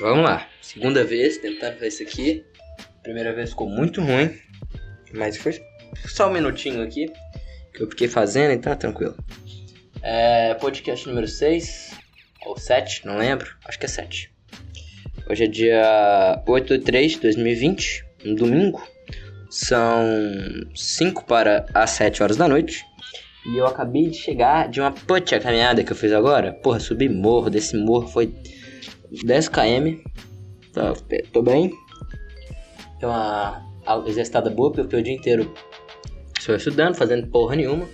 Vamos lá. Segunda vez tentando fazer isso aqui. Primeira vez ficou muito ruim. Mas foi só um minutinho aqui. Que eu fiquei fazendo e tá tranquilo. É, podcast número 6. Ou 7, não lembro. Acho que é 7. Hoje é dia 8 de 3 de 2020. Um domingo. São 5 para as 7 horas da noite. E eu acabei de chegar de uma puta caminhada que eu fiz agora. Porra, subi morro. Desse morro foi 10 km. Tá, tô bem. Tem uma exercitada boa, porque eu fiquei o dia inteiro só estudando, fazendo porra nenhuma.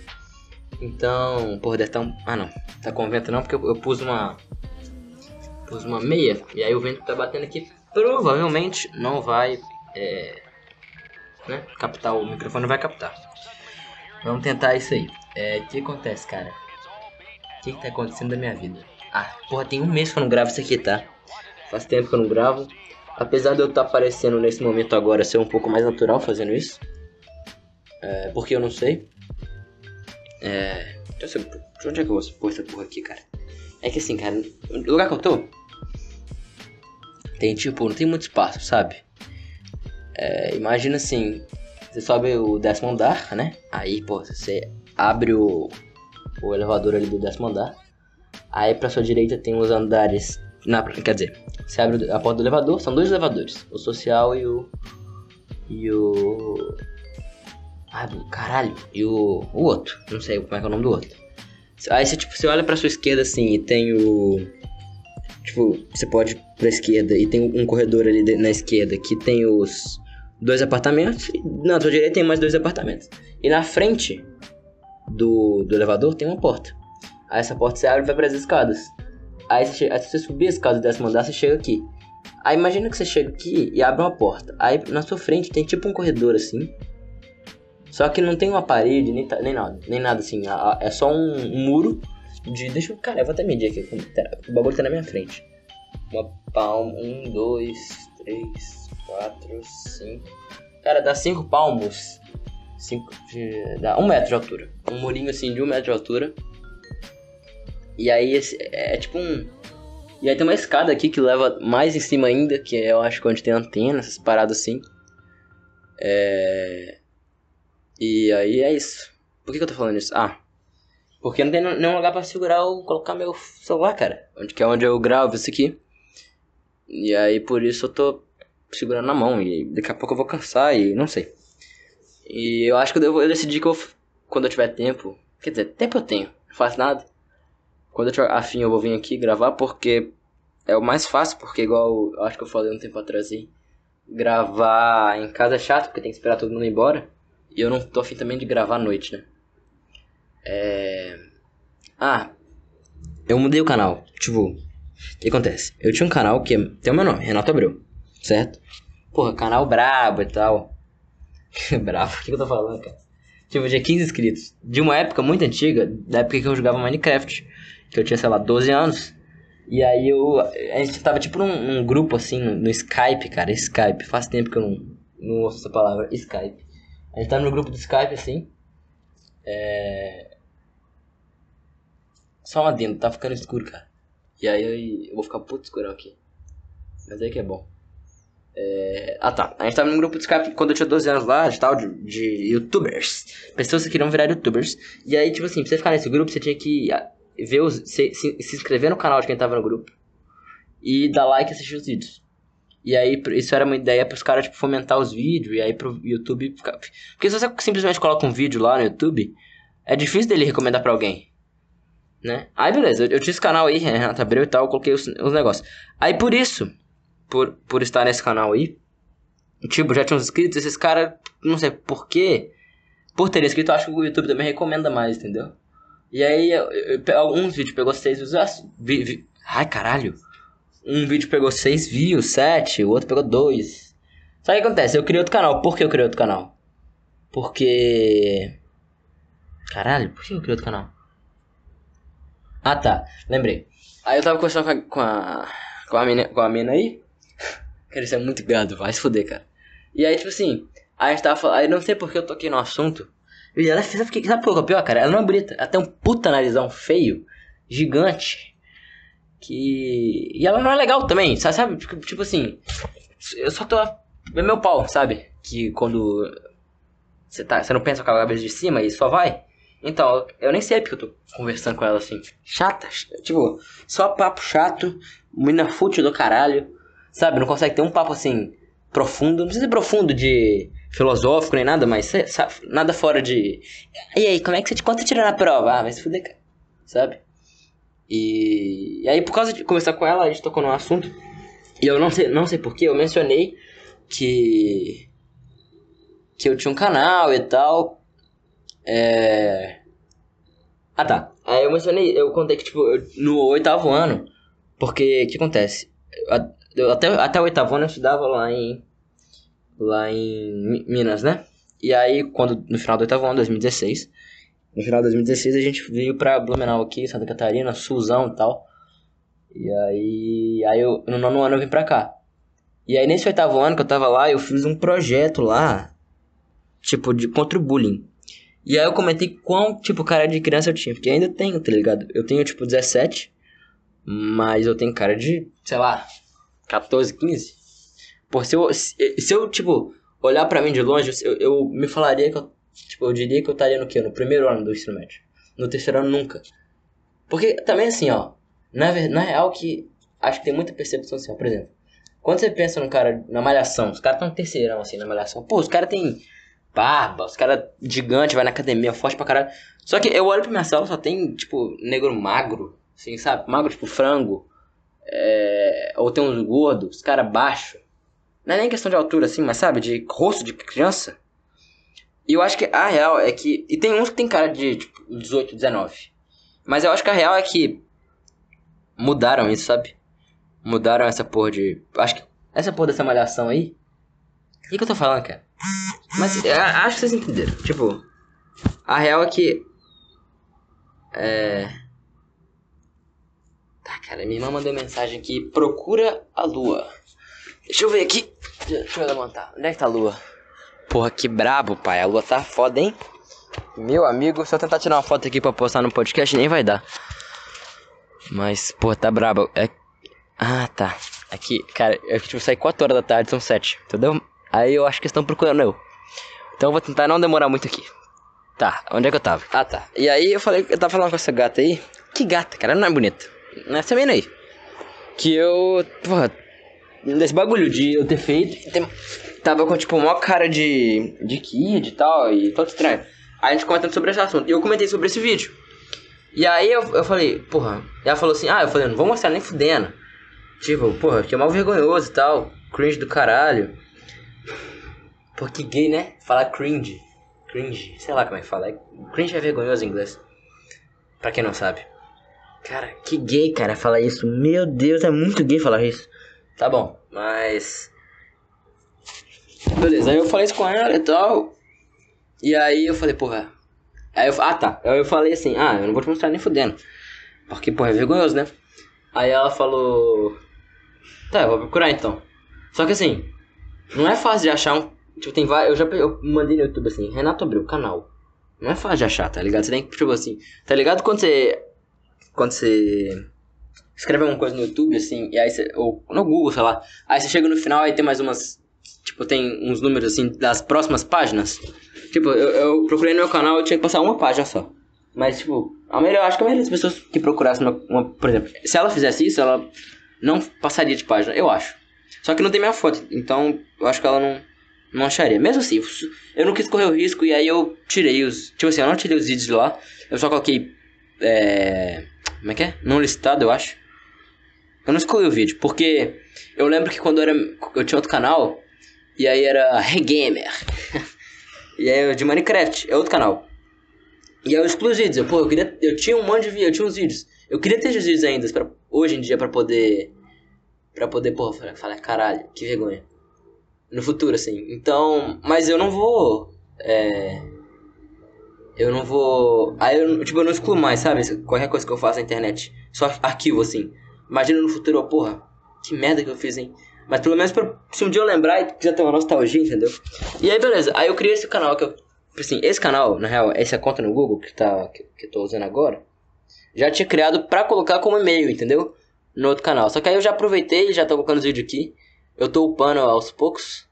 Então, porra, deve estar tá um... Ah, não. Tá com vento não, porque eu, eu pus uma... Pus uma meia. E aí o vento tá batendo aqui. Provavelmente não vai... É, né? Captar, o microfone não vai captar. Vamos tentar isso aí. É, o que acontece, cara? O que, que tá acontecendo na minha vida? Ah, porra, tem um mês que eu não gravo isso aqui, tá? Faz tempo que eu não gravo. Apesar de eu estar tá aparecendo nesse momento agora ser um pouco mais natural fazendo isso. É, porque eu não sei. É. Deixa eu de onde é que eu vou pôr essa porra aqui, cara? É que assim, cara, no lugar que eu tô. Tem tipo, não tem muito espaço, sabe? É, imagina assim, você sobe o décimo andar, né? Aí, pô, você abre o, o elevador ali do décimo andar. Aí pra sua direita tem os andares. Na, quer dizer, você abre a porta do elevador, são dois elevadores, o social e o. E o. Ah, caralho, e o. O outro. Não sei como é que é o nome do outro. Aí você, tipo, você olha pra sua esquerda assim e tem o. Tipo, você pode ir pra esquerda e tem um corredor ali na esquerda que tem os dois apartamentos. E na sua direita tem mais dois apartamentos. E na frente do, do elevador tem uma porta. Aí essa porta você abre e vai para as escadas. Aí você, aí você subir a escada e desce andar, você chega aqui. Aí imagina que você chega aqui e abre uma porta. Aí na sua frente tem tipo um corredor assim. Só que não tem uma parede, nem, nem nada. Nem nada assim. É só um, um muro de. Deixa eu. Cara, eu vou até medir aqui. O bagulho tá na minha frente. Uma palma. Um, dois, três, quatro, cinco. Cara, dá cinco palmos. Cinco. De, dá um metro de altura. Um murinho assim de um metro de altura. E aí esse, é, é tipo um. E aí tem uma escada aqui que leva mais em cima ainda, que eu acho que é onde tem antena, essas paradas assim. É. E aí é isso. Por que, que eu tô falando isso? Ah. Porque não tem nenhum lugar pra segurar ou colocar meu celular, cara. Onde que é onde eu gravo isso aqui. E aí por isso eu tô segurando na mão. E daqui a pouco eu vou cansar e não sei. E eu acho que eu, devo, eu decidi que eu, quando eu tiver tempo. Quer dizer, tempo eu tenho. Não faço nada. Quando eu tiver afim, eu vou vir aqui gravar porque é o mais fácil, porque igual eu acho que eu falei um tempo atrás aí, gravar em casa é chato, porque tem que esperar todo mundo ir embora. E eu não tô afim também de gravar à noite, né? É... Ah, eu mudei o canal. Tipo, o que acontece? Eu tinha um canal que tem o meu nome, Renato Abreu, certo? Porra, canal brabo e tal. brabo, o que eu tô falando, cara? Tipo, tinha 15 inscritos. De uma época muito antiga, da época que eu jogava Minecraft que eu tinha, sei lá, 12 anos. E aí eu. A gente tava tipo num, num grupo assim, no, no, Skype, cara. Skype. Faz tempo que eu não, não ouço essa palavra. Skype. A gente tava no grupo do Skype assim. É. Só uma dentro, tá ficando escuro, cara. E aí eu, vou ficar puto escuro aqui. Mas aí que é bom. É... Ah tá, a gente tava num grupo de Skype quando eu tinha 12 anos lá, de tal, de, de youtubers. Pessoas que queriam virar youtubers. E aí, tipo assim, pra você ficar nesse grupo, você tinha que ver os, se, se, se, inscrever no canal de quem tava no grupo e dar like e assistir os vídeos. E aí, isso era uma ideia pros caras, tipo, fomentar os vídeos e aí pro YouTube ficar... Porque se você simplesmente coloca um vídeo lá no YouTube, é difícil dele recomendar pra alguém. Né? Aí, beleza, eu, eu tinha esse canal aí, Renato Abreu e tal, eu coloquei os, os negócios. Aí, por isso, por, por estar nesse canal aí, tipo, já tinha uns inscritos, esses caras, não sei por quê, por ter inscrito, acho que o YouTube também recomenda mais, entendeu? E aí, alguns vídeos pegou 6 views. Vi, vi, ai, caralho. Um vídeo pegou 6 views, 7, o outro pegou 2. Só que acontece, eu criei outro canal. Por que eu criei outro canal? Porque. Caralho, por que eu criei outro canal? Ah tá, lembrei. Aí eu tava conversando com a. com a. com a mina, com a mina aí. Cara, isso é muito gado, vai se fuder, cara. E aí, tipo assim, aí a gente tava falando. Aí não sei porque eu toquei no assunto. E ela fez, sabe, sabe o que é pior, cara? Ela não é bonita. Ela tem um puta narizão feio, gigante. que. E ela não é legal também, sabe? sabe? Tipo, tipo assim, eu só tô. É meu pau, sabe? Que quando você, tá, não pensa com a cabeça de cima e só vai. Então, eu nem sei porque eu tô conversando com ela assim. Chata, tipo, só papo chato, menina fútil do caralho, sabe? Não consegue ter um papo assim profundo, não precisa ser profundo de filosófico nem nada, mas sabe, nada fora de. E aí, como é que você te conta tirar na prova? Ah, vai se fuder, cara. Sabe? E... e aí, por causa de conversar com ela, a gente tocou num assunto. E eu não sei, não sei porquê, eu mencionei que. que eu tinha um canal e tal. É. Ah tá. Aí eu mencionei, eu contei que, tipo, no oitavo ano. Porque o que acontece? Eu, até, até o oitavo ano eu estudava lá em. Lá em Minas, né? E aí, quando no final do oitavo ano, 2016, no final de 2016 a gente veio pra Blumenau aqui, Santa Catarina, Suzão e tal. E aí, aí eu, no nono ano eu vim pra cá. E aí nesse oitavo ano que eu tava lá, eu fiz um projeto lá, tipo, de contra o bullying. E aí eu comentei quão, tipo, cara de criança eu tinha. Porque ainda tenho, tá ligado? Eu tenho, tipo, 17. Mas eu tenho cara de, sei lá, 14, 15. Por se eu, se, se eu tipo, olhar pra mim de longe, eu, eu me falaria que eu Tipo, eu diria que eu estaria no quê? No primeiro ano do ensino médio. No terceiro ano, nunca. Porque também assim, ó. Na, na real que acho que tem muita percepção assim, ó. Por exemplo, quando você pensa num cara na malhação, os caras tão terceirão assim na malhação. Pô, os caras tem barba, os caras gigante, vai na academia, forte pra caralho. Só que eu olho pra minha sala, só tem, tipo, negro magro, assim, sabe? Magro, tipo, frango. É... Ou tem uns gordos, os caras baixos. Não é nem questão de altura, assim, mas sabe? De rosto de criança. E eu acho que a real é que. E tem uns que tem cara de tipo, 18, 19. Mas eu acho que a real é que. Mudaram isso, sabe? Mudaram essa porra de. Acho que. Essa porra dessa malhação aí. O que, que eu tô falando, cara? Mas acho que vocês entenderam. Tipo. A real é que. É. Tá, cara, minha irmã mandou mensagem aqui. Procura a lua. Deixa eu ver aqui. Deixa eu levantar. Onde é que tá a lua? Porra, que brabo, pai. A lua tá foda, hein? Meu amigo, se eu tentar tirar uma foto aqui pra postar no podcast, nem vai dar. Mas, porra, tá brabo. É... Ah, tá. Aqui, cara, eu tipo, saí 4 horas da tarde, são 7, entendeu? Aí eu acho que estão procurando eu. Então eu vou tentar não demorar muito aqui. Tá, onde é que eu tava? Ah, tá. E aí eu falei, eu tava falando com essa gata aí. Que gata, cara, não é bonita. Nessa menina aí. Que eu, porra, desse bagulho de eu ter feito. Ter tava com, tipo, maior cara de, de kid e tal, e todo estranho. Aí a gente comentando sobre esse assunto. E eu comentei sobre esse vídeo. E aí eu, eu falei, porra. Ela falou assim, ah, eu falei, não vou mostrar nem fudendo. Tipo, porra, que é mal vergonhoso e tal. Cringe do caralho. Porque gay, né? Falar cringe. Cringe. Sei lá como é que fala. Cringe é vergonhoso em inglês. Pra quem não sabe. Cara, que gay, cara, falar isso. Meu Deus, é muito gay falar isso. Tá bom, mas. Beleza, aí eu falei isso com ela e tal. E aí eu falei, porra. Aí eu, ah tá. Aí eu falei assim, ah, eu não vou te mostrar nem fudendo. Porque, porra, é vergonhoso, né? Aí ela falou. Tá, eu vou procurar então. Só que assim, não é fácil de achar um. Tipo, tem vários. Eu já eu mandei no YouTube assim, Renato abriu canal. Não é fácil de achar, tá ligado? Você tem que, tipo assim. Tá ligado quando você. Quando você. Escreve alguma coisa no YouTube, assim, e aí. Ou no Google, sei lá. Aí você chega no final e tem mais umas Tipo, tem uns números assim das próximas páginas. Tipo, eu, eu procurei no meu canal, eu tinha que passar uma página só. Mas, tipo, a melhor, acho que a maioria das pessoas que procurassem uma, uma, Por exemplo, se ela fizesse isso, ela não passaria de página, eu acho. Só que não tem minha foto, então eu acho que ela não, não acharia. Mesmo assim, eu não quis correr o risco e aí eu tirei os. Tipo assim, eu não tirei os vídeos de lá, eu só coloquei. É. Como é que é? Não listado, eu acho. Eu não excluí o vídeo, porque eu lembro que quando eu, era, eu tinha outro canal, e aí era Regamer. e aí de Minecraft, é outro canal. E aí eu excluí os vídeos. Eu, pô, eu, queria, eu tinha um monte de vídeos, eu tinha uns vídeos. Eu queria ter esses vídeos ainda, pra, hoje em dia, pra poder. Pra poder, pô, falar, caralho, que vergonha. No futuro, assim. Então, mas eu não vou. É. Eu não vou. Aí eu, tipo, eu não excluo mais, sabe? Qualquer coisa que eu faço na internet. Só arquivo, assim. Imagina no futuro, porra, que merda que eu fiz, hein? Mas pelo menos pra, se um dia eu lembrar e quiser ter uma nostalgia, entendeu? E aí, beleza. Aí eu criei esse canal que eu. Assim, esse canal, na real, essa conta no Google que, tá, que, que eu tô usando agora, já tinha criado pra colocar como e-mail, entendeu? no outro canal. Só que aí eu já aproveitei, já tô colocando os vídeos aqui. Eu tô upando aos poucos.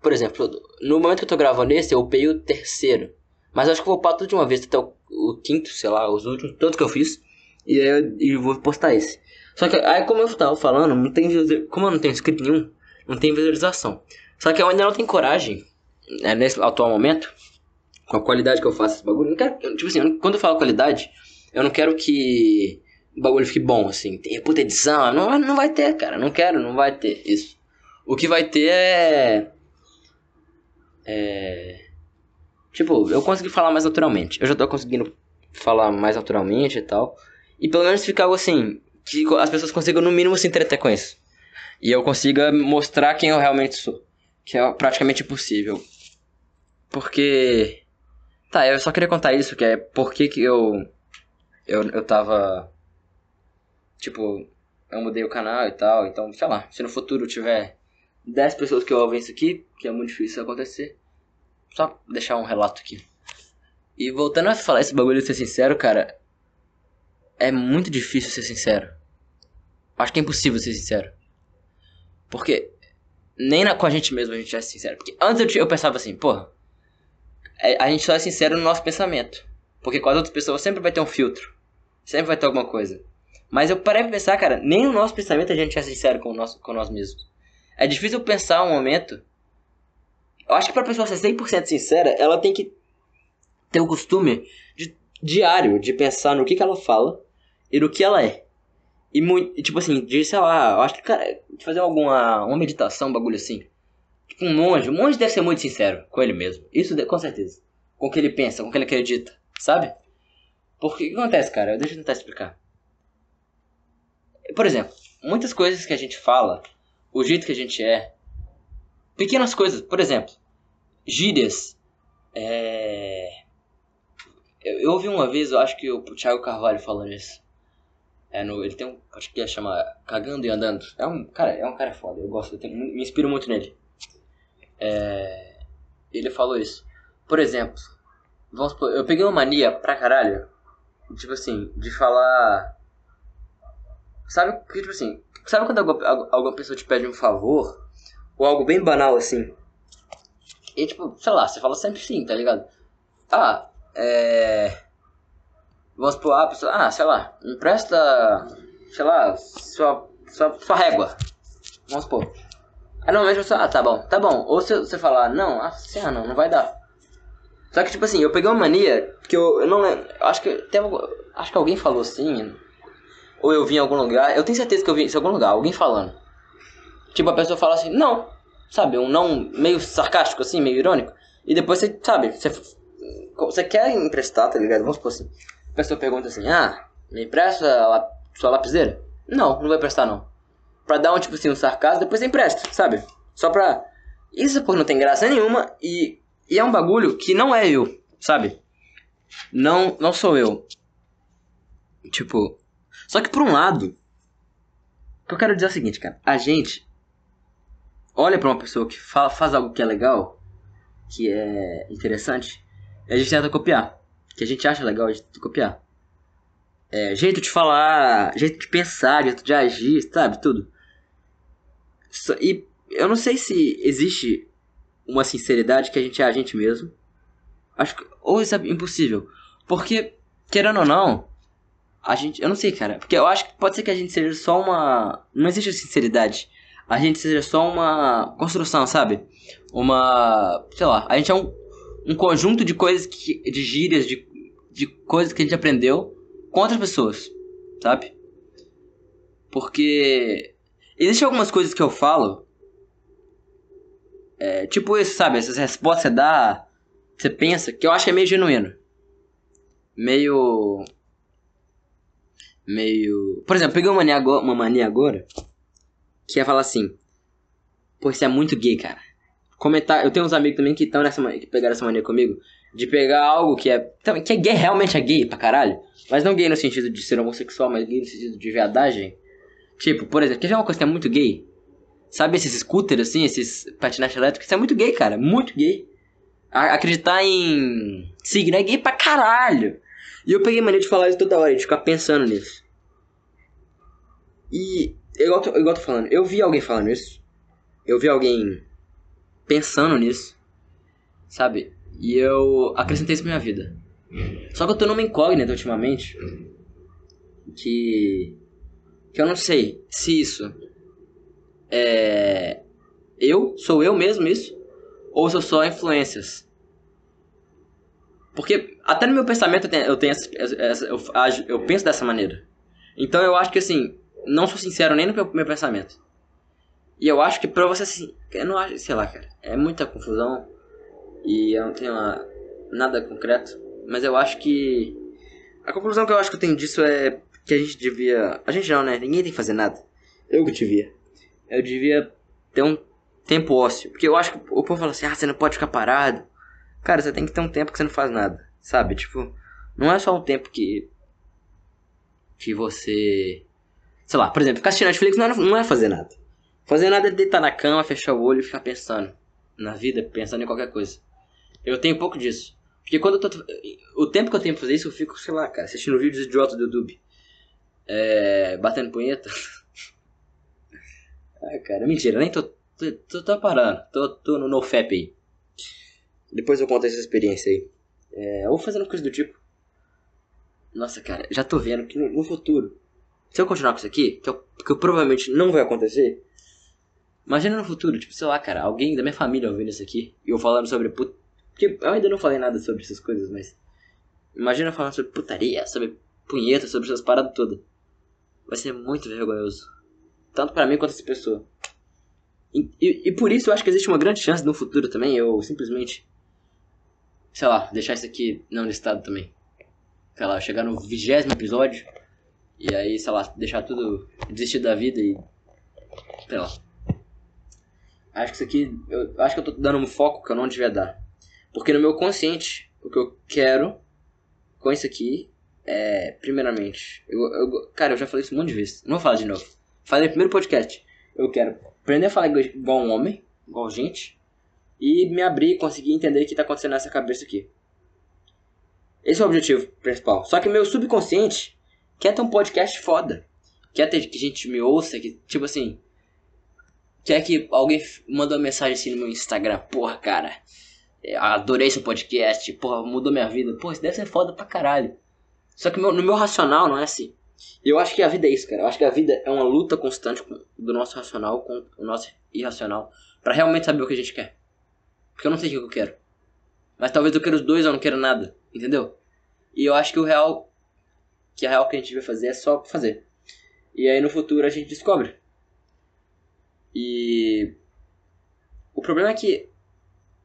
Por exemplo, no momento que eu tô gravando esse, eu upei o terceiro. Mas acho que eu vou upar tudo de uma vez, até o, o quinto, sei lá, os últimos, todos que eu fiz. E aí eu, eu vou postar esse. Só que aí como eu tava falando, não tem como eu não tenho inscrito nenhum, não tem visualização. Só que eu ainda não tenho coragem, né, nesse atual momento, com a qualidade que eu faço esse bagulho. Não quero, tipo assim, quando eu falo qualidade, eu não quero que o bagulho fique bom, assim, tem puta edição, não, não vai ter, cara, não quero, não vai ter isso. O que vai ter é. É. Tipo, eu consegui falar mais naturalmente. Eu já tô conseguindo falar mais naturalmente e tal. E pelo menos ficar assim, que as pessoas consigam no mínimo se entreter com isso. E eu consiga mostrar quem eu realmente sou. Que é praticamente impossível. Porque. Tá, eu só queria contar isso, que é porque que eu. Eu, eu tava. Tipo, eu mudei o canal e tal, então, sei lá, se no futuro tiver 10 pessoas que ouvem isso aqui, que é muito difícil acontecer, só deixar um relato aqui. E voltando a falar esse bagulho de ser sincero, cara, é muito difícil ser sincero. Acho que é impossível ser sincero. Porque nem na, com a gente mesmo a gente é sincero. Porque antes eu, eu pensava assim, porra, é, a gente só é sincero no nosso pensamento. Porque com as outras pessoas sempre vai ter um filtro. Sempre vai ter alguma coisa. Mas eu parei pra pensar, cara, nem no nosso pensamento a gente é sincero com, o nosso, com nós mesmos. É difícil pensar um momento. Eu acho que pra pessoa ser 100% sincera, ela tem que ter o costume de, diário de pensar no que, que ela fala e no que ela é. E muito, tipo assim, de, sei lá, eu acho que, cara, de fazer alguma uma meditação, um bagulho assim. Tipo um monge, um monge deve ser muito sincero com ele mesmo. Isso com certeza. Com o que ele pensa, com o que ele acredita, sabe? Porque o que acontece, cara? Deixa eu tentar explicar. Por exemplo, muitas coisas que a gente fala, o jeito que a gente é, pequenas coisas, por exemplo, gírias. É... Eu, eu ouvi uma vez, eu acho que o Thiago Carvalho falando isso. É no, ele tem um acho que ia chamar Cagando e Andando. É um cara, é um cara foda. Eu gosto, eu tenho, me inspiro muito nele. É, ele falou isso. Por exemplo, vamos supor, eu peguei uma mania pra caralho, tipo assim, de falar Sabe que tipo assim, sabe quando alguma, alguma pessoa te pede um favor ou algo bem banal assim? E tipo, sei lá, você fala sempre sim, tá ligado? Ah, é Vamos supor, a pessoa, ah, sei lá, empresta, sei lá, sua, sua, sua régua. Vamos supor. Aí normalmente pessoa, ah, tá bom, tá bom. Ou se você falar, não, ah, assim, ah, não, não vai dar. Só que, tipo assim, eu peguei uma mania que eu, eu não lembro, acho que tem, acho que alguém falou assim, ou eu vi em algum lugar, eu tenho certeza que eu vi em algum lugar, alguém falando. Tipo, a pessoa fala assim, não, sabe, um não meio sarcástico assim, meio irônico. E depois você, sabe, você, você quer emprestar, tá ligado? Vamos supor assim pessoa pergunta assim, ah, me empresta sua lapiseira? Não, não vai emprestar não. Pra dar um tipo assim, um sarcasmo, depois você empresta, sabe? Só pra. Isso por não tem graça nenhuma e, e é um bagulho que não é eu, sabe? Não, não sou eu. Tipo. Só que por um lado. O que eu quero dizer é o seguinte, cara. A gente olha pra uma pessoa que fala, faz algo que é legal, que é interessante, e a gente tenta copiar que a gente acha legal de copiar. É, jeito de falar, jeito de pensar, jeito de agir, sabe? Tudo. E eu não sei se existe uma sinceridade que a gente é a gente mesmo. Acho que. Ou isso é impossível. Porque, querendo ou não, a gente. Eu não sei, cara. Porque eu acho que pode ser que a gente seja só uma. Não existe sinceridade. A gente seja só uma construção, sabe? Uma. Sei lá. A gente é um um conjunto de coisas que, de gírias, de, de coisas que a gente aprendeu com outras pessoas, sabe? Porque existem algumas coisas que eu falo, é, tipo isso, sabe? Essas respostas que você dá, você pensa, que eu acho que é meio genuíno. Meio. Meio. Por exemplo, peguei uma mania agora, uma mania agora que é falar assim: Pô, isso é muito gay, cara comentar. Eu tenho uns amigos também que estão nessa que pegaram essa mania comigo. De pegar algo que é. Que é gay, realmente é gay pra caralho. Mas não gay no sentido de ser homossexual, mas gay no sentido de viadagem. Tipo, por exemplo, quer ver uma coisa que é muito gay? Sabe esses scooters assim, esses patinetes elétricos? Isso é muito gay, cara. Muito gay. A acreditar em signo é gay pra caralho. E eu peguei mania de falar isso toda hora, de ficar pensando nisso. E, igual, tô- tô falando, eu vi alguém falando isso. Eu vi alguém pensando nisso. Sabe? E eu acrescentei isso pra minha vida. Só que eu tô numa incógnita ultimamente. Que. Que eu não sei se isso é. Eu? Sou eu mesmo isso? Ou sou só influências? Porque até no meu pensamento eu tenho, eu, tenho essa, essa- eu, eu penso dessa maneira. Então eu acho que assim, não sou sincero nem no meu, meu pensamento. E eu acho que pra você assim, eu não acho, sei lá, cara, é muita confusão e eu não tenho uma- nada concreto, mas eu acho que a conclusão que eu acho que eu tenho disso é que a gente devia, a gente não, né? Ninguém tem que fazer nada. Eu que devia. Eu devia ter um tempo ósseo, porque eu acho que o povo fala assim: "Ah, você não pode ficar parado". Cara, você tem que ter um tempo que você não faz nada, sabe? Tipo, não é só um tempo que que você sei lá, por exemplo, ficar assistindo Netflix não é, não é fazer nada. Fazer nada é deitar na cama, fechar o olho e ficar pensando na vida, pensando em qualquer coisa. Eu tenho pouco disso. Porque quando eu tô. O tempo que eu tenho pra fazer isso, eu fico, sei lá, cara, assistindo vídeos idiotas do YouTube. É. Batendo punheta. Ai, cara, mentira, nem tô. Tô, tô, tô parando. Tô, tô no NoFap aí. Depois eu conto essa experiência aí. É, ou fazendo coisa do tipo. Nossa, cara, já tô vendo que no, no futuro. Se eu continuar com isso aqui, que eu, que provavelmente não vai acontecer. Imagina no futuro, tipo, sei lá, cara, alguém da minha família ouvindo isso aqui e eu falando sobre put... Porque eu ainda não falei nada sobre essas coisas, mas. Imagina falando sobre putaria, sobre punheta, sobre essas paradas todas. Vai ser muito vergonhoso. Tanto pra mim quanto essa pessoa. E, e, e por isso eu acho que existe uma grande chance no futuro também eu simplesmente. Sei lá, deixar isso aqui não listado também. Sei lá, chegar no vigésimo episódio. E aí, sei lá, deixar tudo. desistir da vida e. Sei lá. Acho que isso aqui. Eu acho que eu tô dando um foco que eu não devia dar. Porque no meu consciente, o que eu quero com isso aqui é. Primeiramente. Eu, eu- cara, eu já falei isso um monte de vezes. Não vou falar de novo. Falei no primeiro podcast. Eu quero aprender a falar igual- um homem, igual gente. E me abrir e conseguir entender o que tá acontecendo nessa cabeça aqui. Esse é o objetivo principal. Só que meu subconsciente quer ter um podcast foda. Quer ter que a gente me ouça, que, tipo assim. Quer que alguém manda uma mensagem assim no meu Instagram. Porra, cara. é, Adorei seu podcast. Porra, mudou minha vida. Porra, isso deve ser foda pra caralho. Só que meu- no meu racional não é assim. Eu acho que a vida é isso, cara. Eu acho que a vida é uma luta constante com- do nosso racional com o nosso irracional. Pra realmente saber o que a gente quer. Porque eu não sei o que eu quero. Mas talvez eu queira os dois ou não quero nada. Entendeu? E eu acho que o real. Que a real que a gente vai fazer é só fazer. E aí no futuro a gente descobre. E. O problema é que.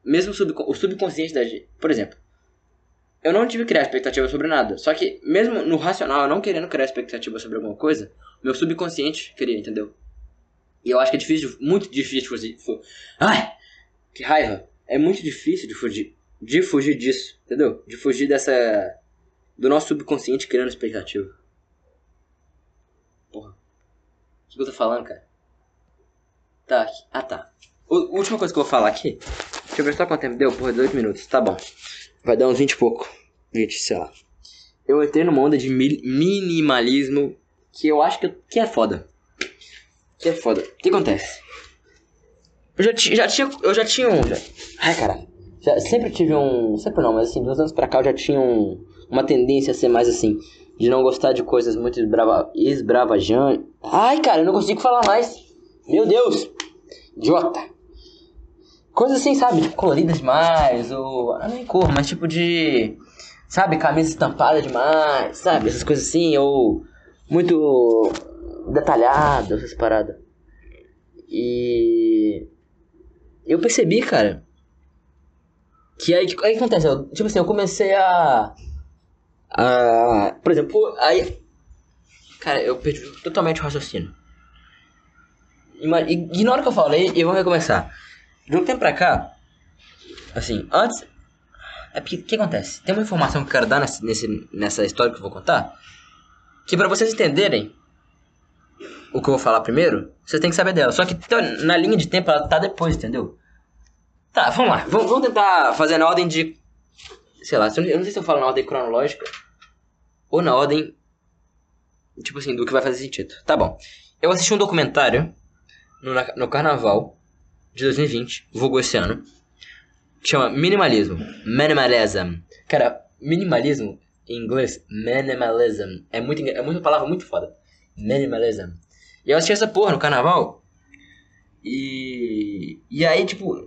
Mesmo o, subcon- o subconsciente da gente. Por exemplo. Eu não tive que criar expectativa sobre nada. Só que, mesmo no racional, eu não querendo criar expectativa sobre alguma coisa, meu subconsciente queria, entendeu? E eu acho que é difícil, muito difícil de fugir. fu- Ai! Que raiva! É muito difícil de fugir. De fugir disso, entendeu? De fugir dessa. Do nosso subconsciente criando expectativa. Porra. O que eu tô falando, cara? Tá, ah tá. U- última coisa que eu vou falar aqui. Deixa eu ver só quanto tempo deu. Porra, dois minutos. Tá bom. Vai dar uns 20 e pouco. 20, sei lá. Eu entrei numa onda de mi- minimalismo que eu acho que, que é foda. Que é foda. O que acontece? Eu já, já tinha. Eu já tinha um. Já... Ai, caralho. Já, sempre tive um. Sempre não, mas assim, dos anos pra cá eu já tinha um, uma tendência a ser mais assim. De não gostar de coisas muito esbrava, esbravajantes. Ai, cara, eu não consigo falar mais. Meu Deus! Idiota! Coisas assim, sabe? Tipo, coloridas demais, ou. Ah, nem cor, mas tipo de. Sabe, camisa estampada demais, sabe? Essas coisas assim, ou. Muito. detalhado, essas paradas. E. Eu percebi, cara. Que aí, aí acontece? Eu, tipo assim, eu comecei a. a por exemplo, aí. Cara, eu perdi totalmente o raciocínio. Ignora o que eu falei e vamos recomeçar. De um tempo pra cá, assim, antes. É porque o que acontece? Tem uma informação que eu quero dar nesse, nesse- nessa história que eu vou contar. Que pra vocês entenderem o que eu vou falar primeiro, vocês têm que saber dela. Só que na linha de tempo ela tá depois, entendeu? Tá, vamos lá. Vamos, vamos tentar fazer na ordem de. Sei lá, eu não sei se eu falo na ordem cronológica ou na ordem tipo assim, do que vai fazer sentido. Tá bom. Eu assisti um documentário no, no carnaval de 2020, vulgo esse ano, que chama Minimalismo. Minimalism. Cara, minimalismo em inglês, minimalism, é muito é uma palavra muito foda. Minimalism. E eu assisti essa porra no carnaval. E. E aí, tipo.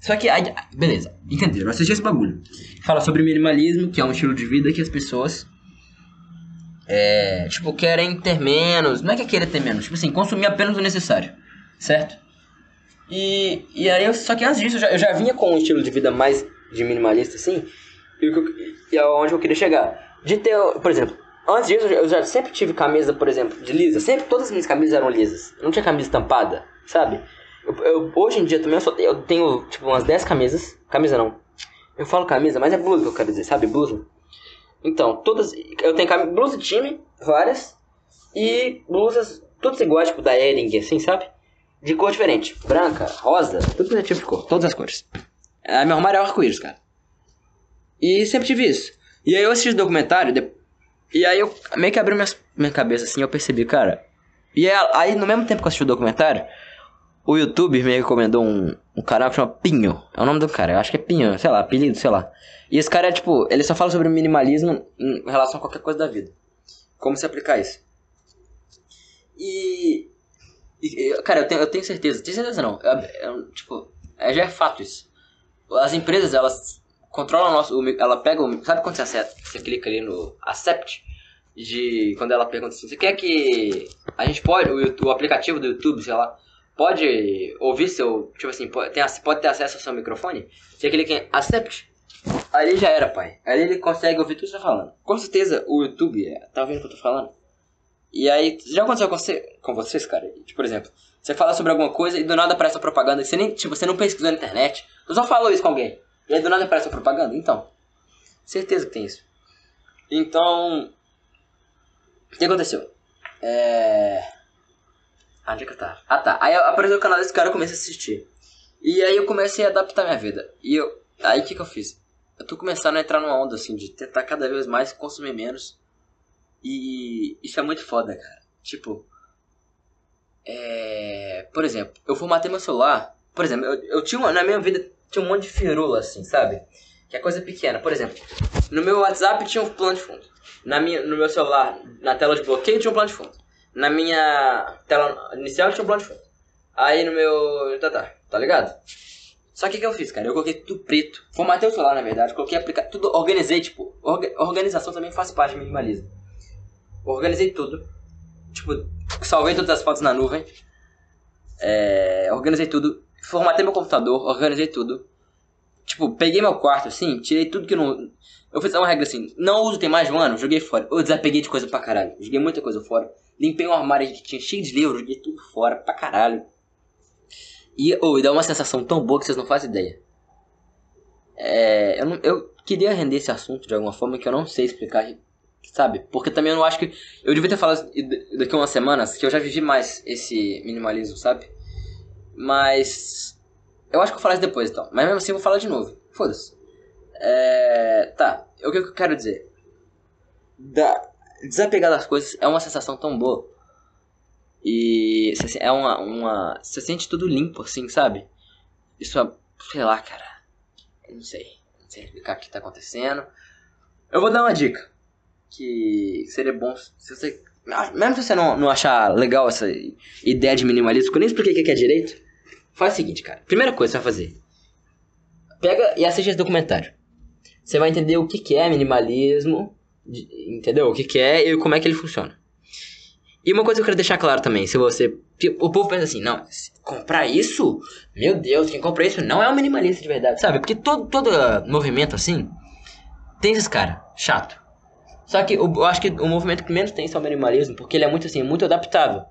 Só que. Aí, beleza, entenderam? Assisti esse bagulho. Fala sobre minimalismo, que é um estilo de vida que as pessoas. É. Tipo, querem ter menos. Não é que é querer ter menos, tipo assim, consumir apenas o necessário. Certo? E, e aí, eu, só que antes disso, eu já, eu já vinha com um estilo de vida mais de minimalista, assim. E, e é onde eu queria chegar. De ter, por exemplo, Antes disso, eu já sempre tive camisa, por exemplo, de lisa. Sempre todas as minhas camisas eram lisas. Não tinha camisa estampada, sabe? Eu, eu, hoje em dia também eu, só, eu tenho, tipo, umas 10 camisas. Camisa não. Eu falo camisa, mas é blusa que eu quero dizer, sabe? Blusa. Então, todas. Eu tenho camisa, blusa de time, várias. E blusas todas iguais, tipo da Ering, assim, sabe? De cor diferente. Branca, rosa, tudo é tipo de cor. Todas as cores. A meu armário é arco-íris, cara. E sempre tive isso. E aí eu assisti o documentário, e aí eu meio que abri minha, minha cabeça assim, eu percebi, cara. E aí, aí no mesmo tempo que eu assisti o documentário, o YouTube me recomendou um, um canal que chama Pinho. É o nome do cara, eu acho que é Pinho, sei lá, apelido, sei lá. E esse cara é tipo, ele só fala sobre minimalismo em relação a qualquer coisa da vida. Como se aplicar isso. E. e cara, eu tenho, eu tenho certeza, tenho certeza não. Eu, eu, tipo, é, já é fato isso. As empresas, elas controla o nosso. Ela pega o. Sabe quando você, acerta, você clica ali no Accept? De. Quando ela pergunta assim, você quer que. A gente pode. O, o aplicativo do YouTube, sei lá. Pode ouvir seu. Tipo assim, pode ter, pode ter acesso ao seu microfone? Você clica em Accept. Ali já era, pai. Ali ele consegue ouvir tudo que você tá falando. Com certeza o YouTube é, tá ouvindo o que eu tô falando? E aí, já aconteceu com, você, com vocês, cara? Tipo, por exemplo, você fala sobre alguma coisa e do nada aparece uma propaganda que você nem, tipo, você não pesquisou na internet. Você só falou isso com alguém. E aí do nada aparece a propaganda? Então. Certeza que tem isso. Então. O que aconteceu? É. Ah, onde é que? Ah tá. Aí apareceu o canal desse cara e eu comecei a assistir. E aí eu comecei a adaptar minha vida. E eu. Aí o que, que eu fiz? Eu tô começando a entrar numa onda assim de tentar cada vez mais consumir menos. E isso é muito foda, cara. Tipo. É. Por exemplo, eu formatei meu celular. Por exemplo, eu, eu tinha uma, na minha vida tinha um monte de firula, assim, sabe? Que é coisa pequena. Por exemplo, no meu WhatsApp tinha um plano de fundo. Na minha, no meu celular, na tela de bloqueio, tinha um plano de fundo. Na minha tela inicial, tinha um plano de fundo. Aí no meu... Tá, tá. Tá ligado? Só que o que eu fiz, cara? Eu coloquei tudo preto. Formatei o celular, na verdade. Coloquei aplicar tudo, organizei, tipo... Orga... Organização também faz parte do. Organizei tudo. Tipo, salvei todas as fotos na nuvem. É... Organizei tudo formatei meu computador, organizei tudo. Tipo, peguei meu quarto assim, tirei tudo que não. Eu fiz uma regra assim: não uso tem mais de um ano, joguei fora. Eu desapeguei de coisa pra caralho. Joguei muita coisa fora. Limpei um armário que tinha cheio de livros, joguei tudo fora pra caralho. E, oh, e dá uma sensação tão boa que vocês não fazem ideia. É, eu, não, eu queria render esse assunto de alguma forma que eu não sei explicar, sabe? Porque também eu não acho que. Eu devia ter falado daqui a umas semanas que eu já vivi mais esse minimalismo, sabe? Mas. Eu acho que eu vou falar isso depois então. Mas mesmo assim eu vou falar de novo. Foda-se. É. Tá. O que eu quero dizer? Da... Desapegar das coisas é uma sensação tão boa. E é uma, uma. Você sente tudo limpo, assim, sabe? Isso é. Sei lá, cara. Eu não sei. Não sei explicar o que tá acontecendo. Eu vou dar uma dica. Que seria bom se você. Mesmo se você não, não achar legal essa ideia de minimalismo, que eu nem expliquei o que é direito. Faz o seguinte, cara. Primeira coisa que você vai fazer. Pega e assiste esse documentário. Você vai entender o que é minimalismo, entendeu? O que, que é e como é que ele funciona. E uma coisa que eu quero deixar claro também, se você... O povo pensa assim, não, comprar isso? Meu Deus, quem compra isso não é um minimalista de verdade, sabe? Porque todo, todo movimento assim, tem esses caras, chato. Só que eu, eu acho que o movimento que menos tem é o minimalismo, porque ele é muito assim, muito adaptável.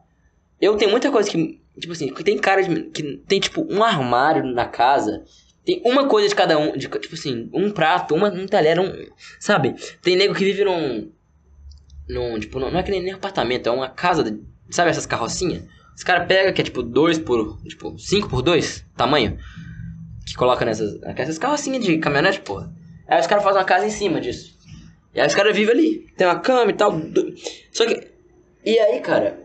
Eu tenho muita coisa que Tipo assim, tem cara de, que tem tipo um armário na casa. Tem uma coisa de cada um. De, tipo assim, um prato, uma, um talher, um. Sabe? Tem nego que vive num. num tipo, não, não é que nem, nem apartamento, é uma casa. De, sabe essas carrocinhas? Os caras pegam que é tipo 2 por. Tipo, 5 por 2 tamanho. Que coloca nessas. Essas carrocinhas de caminhonete, porra. Aí os caras fazem uma casa em cima disso. E aí os caras vivem ali. Tem uma cama e tal. Só que. E aí, cara,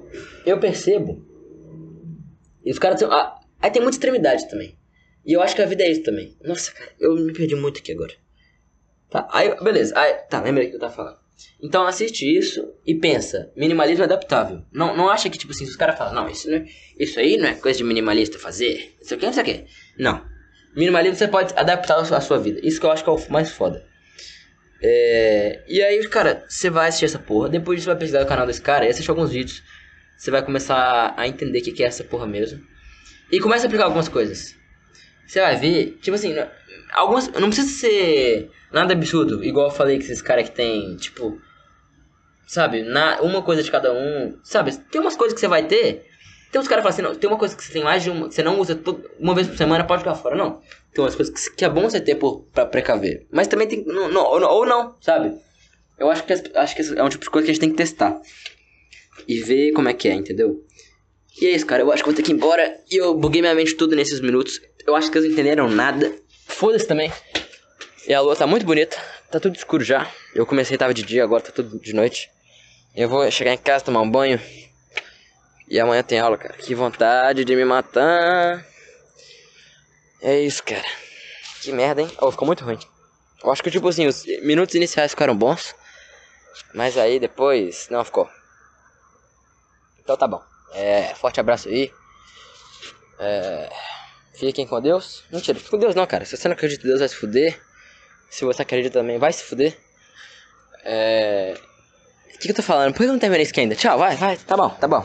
eu percebo. E os caras. ah, aí tem muita extremidade também. E eu acho que a vida é isso também. Nossa, cara, eu me perdi muito aqui agora. Tá, aí, beleza. Aí, tá, lembra o que eu tava falando. Então assiste isso e pensa, minimalismo adaptável. Não, não acha que, tipo assim, os caras falam, não, isso, não é- isso aí não é coisa de minimalista fazer, isso aqui, isso aqui. Não. Minimalismo você pode adaptar à sua vida. Isso que eu acho que é o mais foda. É, e aí, cara, você vai assistir essa porra. Depois você vai pesquisar o canal desse cara e assistir alguns vídeos. Você vai começar a entender o que é essa porra mesmo. E começa a aplicar algumas coisas. Você vai ver, tipo assim, algumas. Não precisa ser nada absurdo, igual eu falei que esses caras que tem, tipo. Sabe, na, uma coisa de cada um. Sabe, tem umas coisas que você vai ter. Tem uns caras que falam assim, tem uma coisa que você tem mais de uma. que Você não usa todo, uma vez por semana, pode jogar fora. Não. Tem umas coisas que, que é bom você ter por, pra precaver. Mas também tem. Não, não, ou, não- ou não, sabe? Eu acho que, acho que é um tipo de coisa que a gente tem que testar. E ver como é que é, entendeu? E é isso, cara. Eu acho que vou ter que ir embora. E eu buguei minha mente tudo nesses minutos. Eu acho que não entenderam nada. Foda-se também. E a lua tá muito bonita. Tá tudo escuro já. Eu comecei, tava de dia, agora tá tudo de noite. Eu vou chegar em casa, tomar um banho. E amanhã tem aula, cara. Que vontade de me matar. É isso, cara. Que merda, hein? Oh, ficou muito ruim. Eu acho que, tipo assim, os minutos iniciais ficaram bons. Mas aí depois. Não ficou. Então tá bom. É, forte abraço aí. É, fiquem com Deus. Mentira, fique com Deus não, cara. Se você não acredita em Deus, vai se fuder. Se você acredita também, vai se fuder. É. O que, que eu tô falando? Por que eu não terminei isso aqui ainda? Tchau, vai, vai. Tá bom, tá bom.